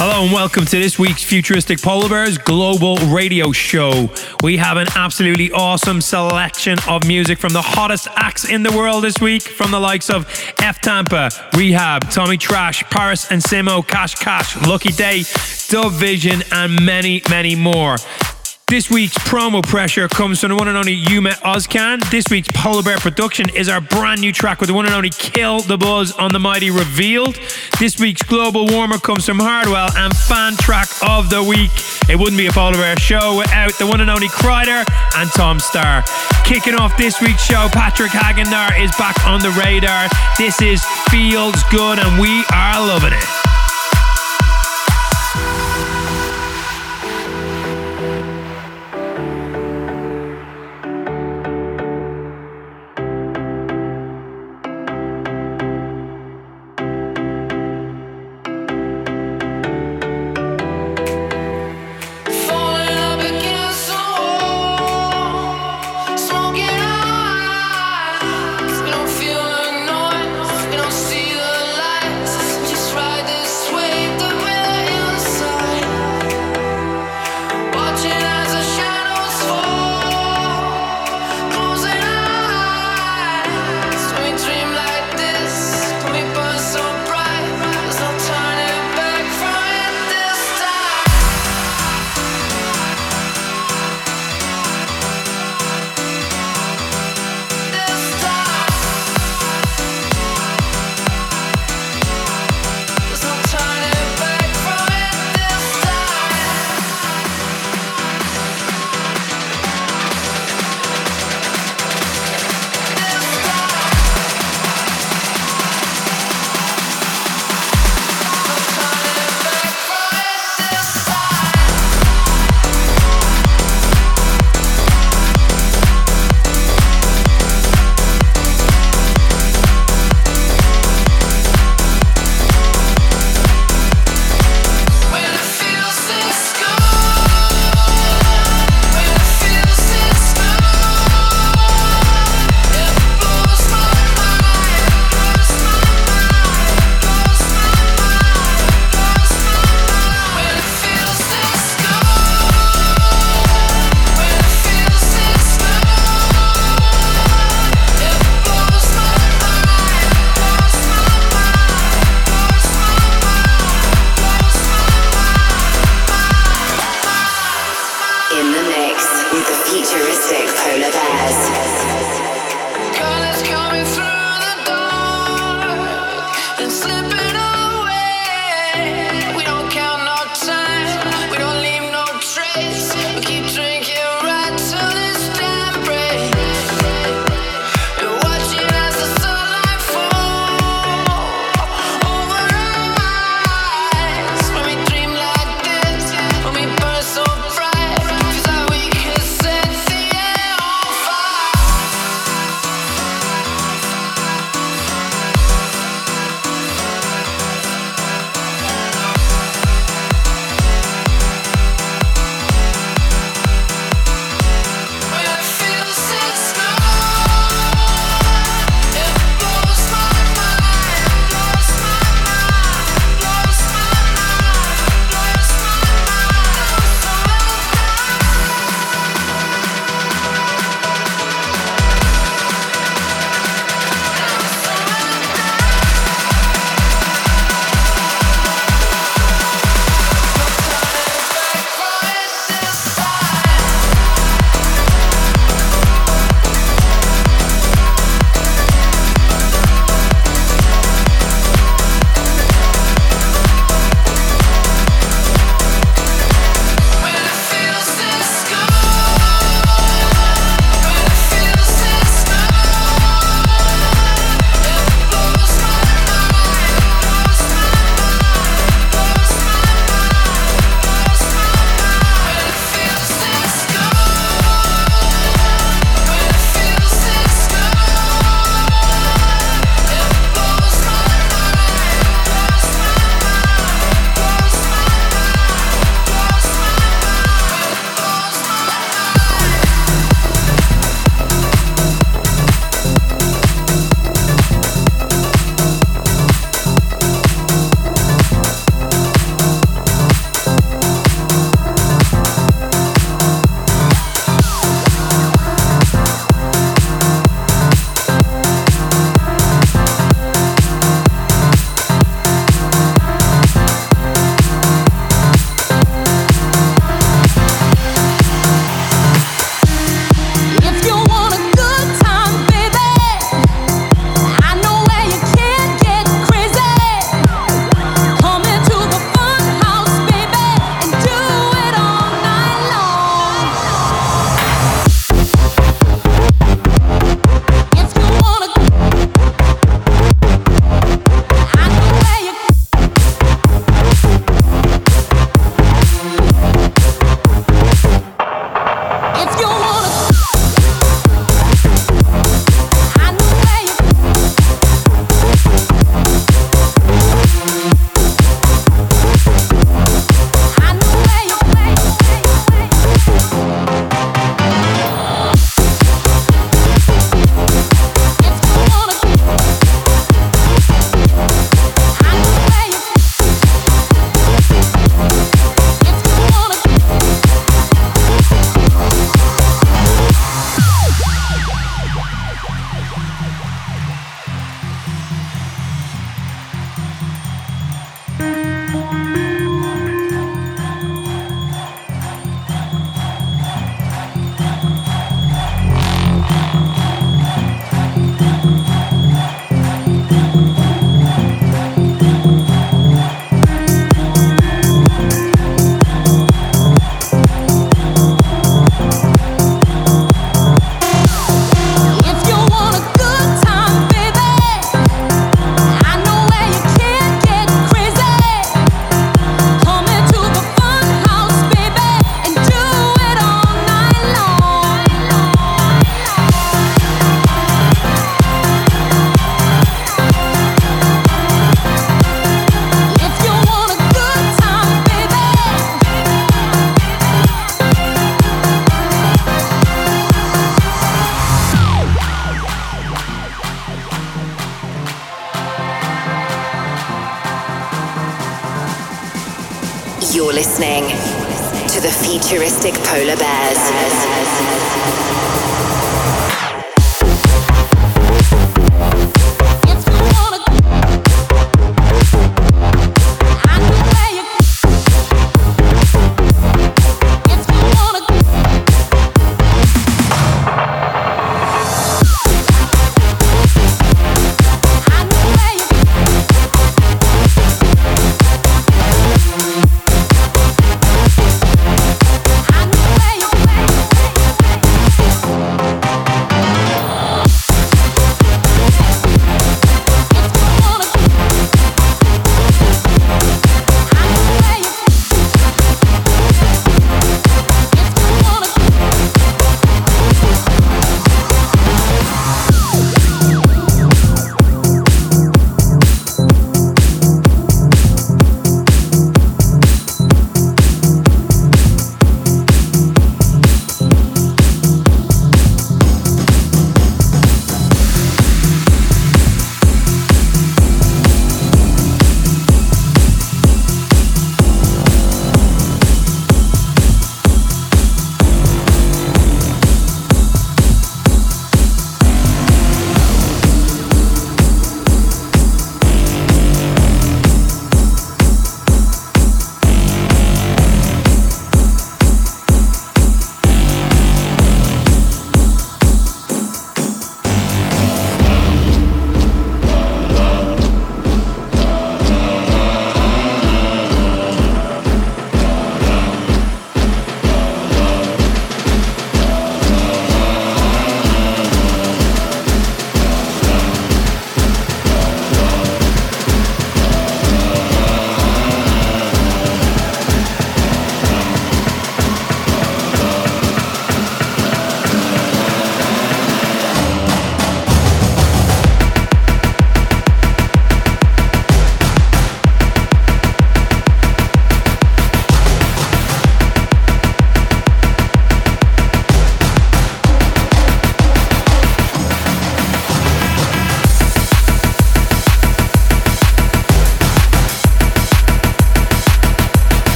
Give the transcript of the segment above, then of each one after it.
Hello and welcome to this week's Futuristic Polar Bears Global Radio Show. We have an absolutely awesome selection of music from the hottest acts in the world this week, from the likes of F Tampa, R3hab, Tommy Trash, Paris and Simo, Cash Cash, Lucky Date, Dub Vision, and many, many more. This week's promo pressure comes from the one and only Ummet Ozcan. This week's Polar Bear production is our brand new track with the one and only Kill the Buzz on the Mighty Revealed. This week's global warmer comes from Hardwell and fan track of the week. It wouldn't be a Polar Bear show without the one and only Kryder and Tom Staar. Kicking off this week's show, Patrick Hagenaar is back on the radar. This is Feels Good and we are loving it.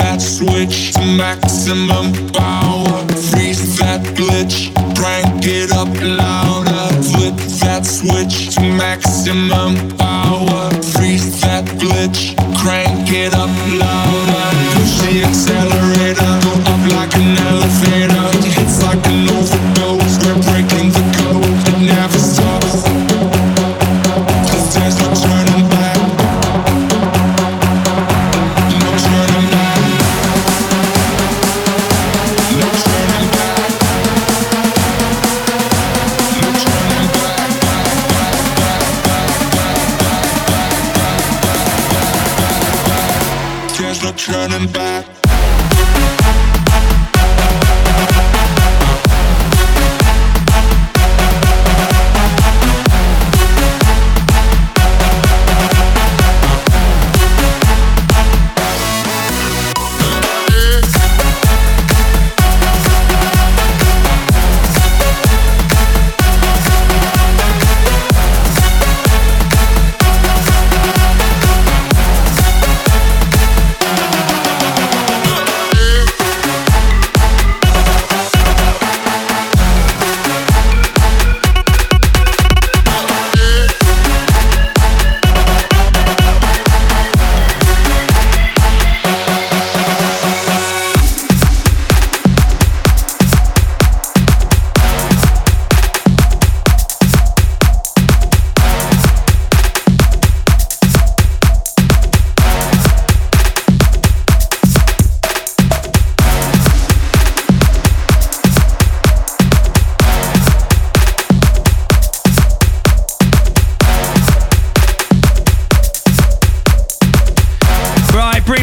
That switch to maximum power. Freeze that glitch, crank it up louder. Flip that switch to maximum power. Freeze that glitch, crank it up louder. Push the accelerator,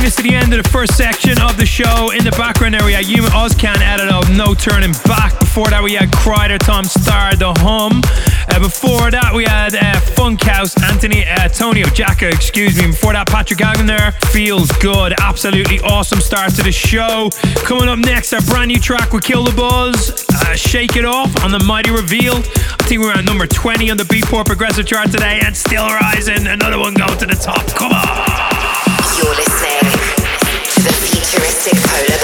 To the end of the first section of the show. In the background there we had Ummet Ozcan edit of No Turning Back. Before that we had Kryder, Tom Staar, The Hum. Uh, before that we had uh, Funkhouse, Anthony, uh, Tonio Giacca, excuse me. Before that Patrick Hagenaar, Feels Good. Absolutely awesome start to the show. Coming up next, our brand new track with Kill the Buzz, uh, Shake It Off on the Mighty Reveal. I think we're at number 20 on the Beatport Progressive chart today and still rising. Another one going to the top. Come on. You're listening futuristic polar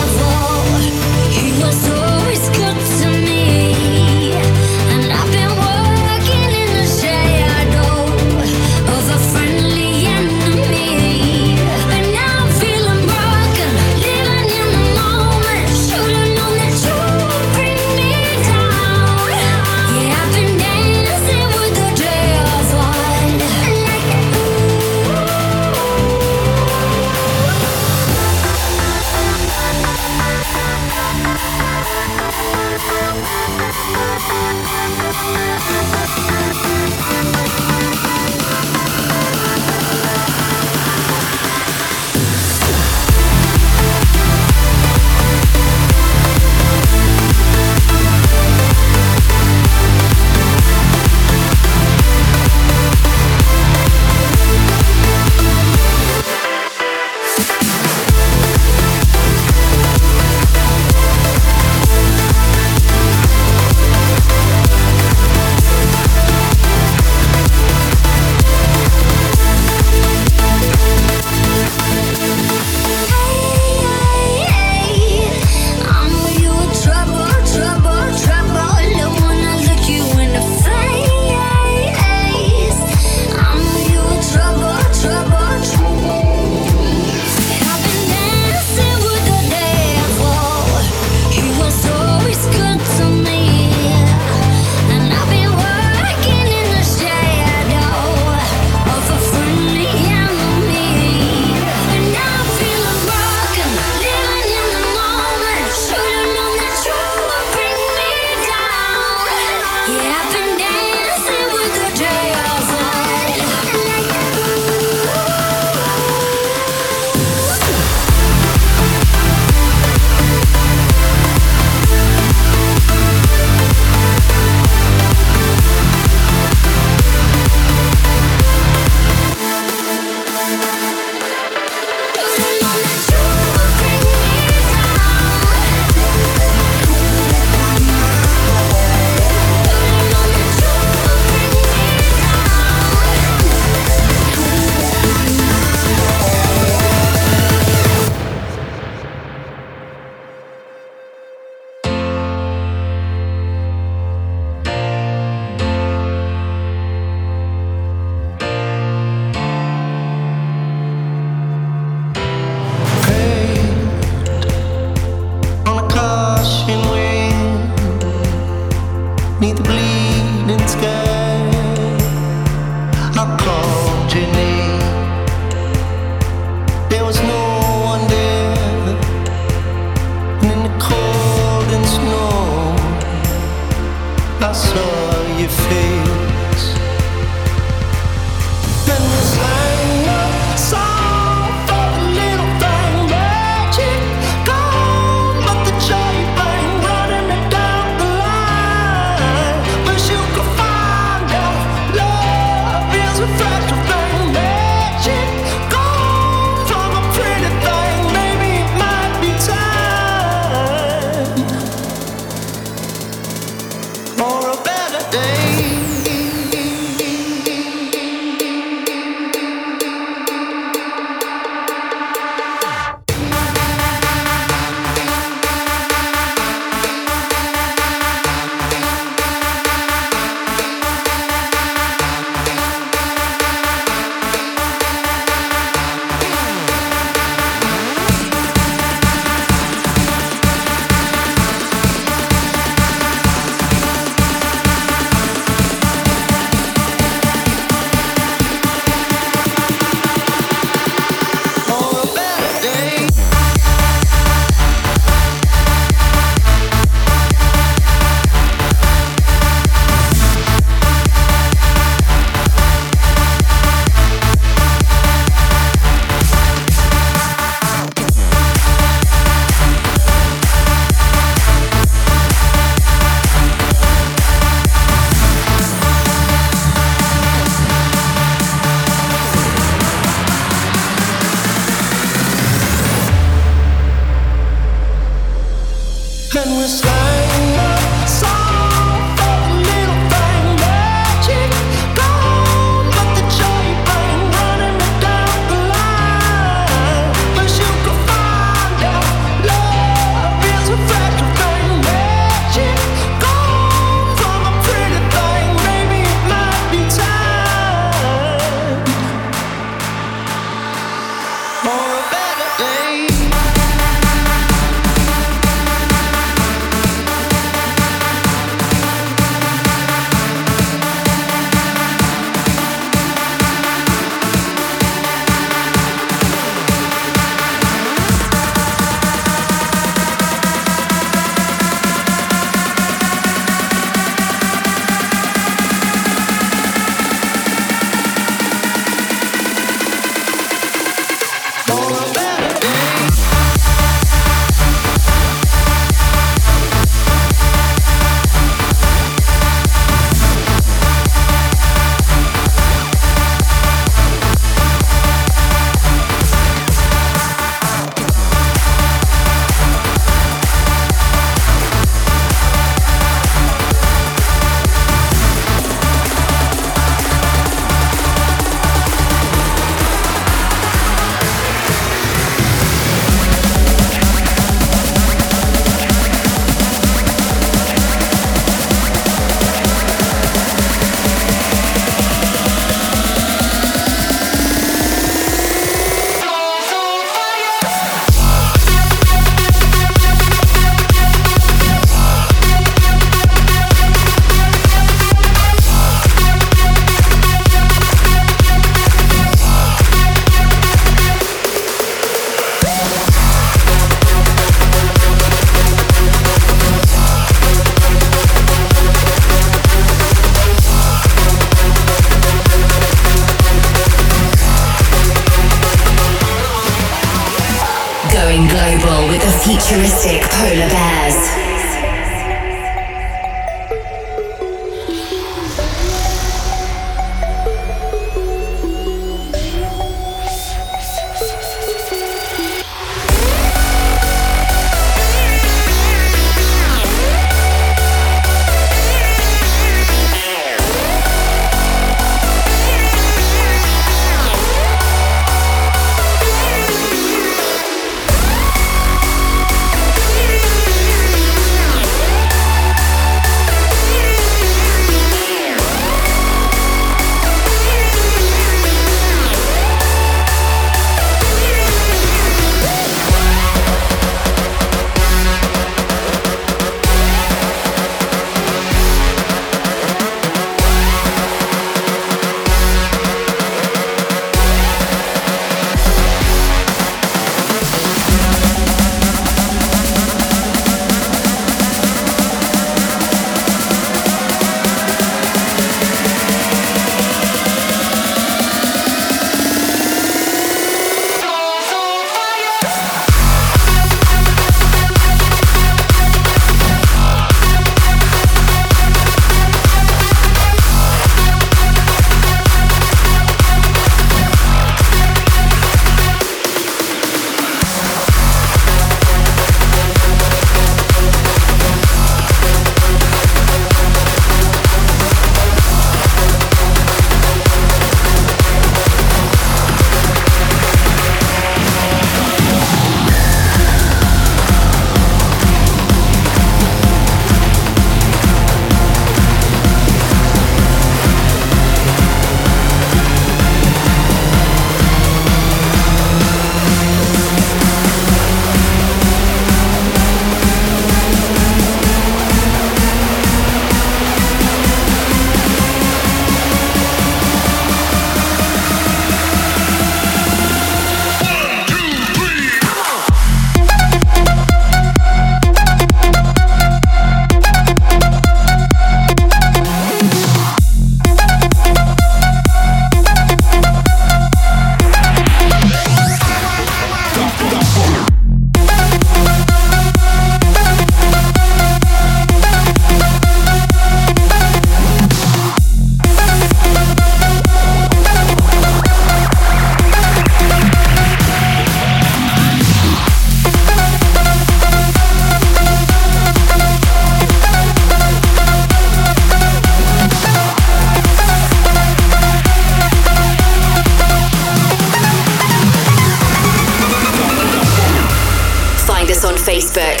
Facebook.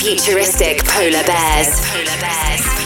Futuristic polar bears. Polar bears.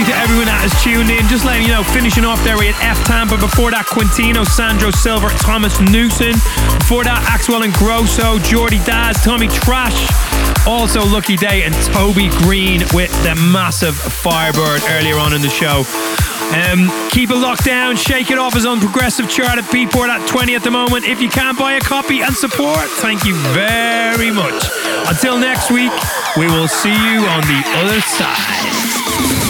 You to everyone that has tuned in. Just letting you know, finishing off there, we had FTampa. Before that, Quintino, Sandro Silva, Thomas Newson. Before that, Axwell Ingrosso, Jordy Dazz, Tommy Trash. Also, Lucky Date and Toby Green with the massive Firebird earlier on in the show. Um, keep it locked down. Shake It Off is on progressive chart at Beatport at 20 at the moment. If you can't buy a copy and support, thank you very much. Until next week, we will see you on the other side.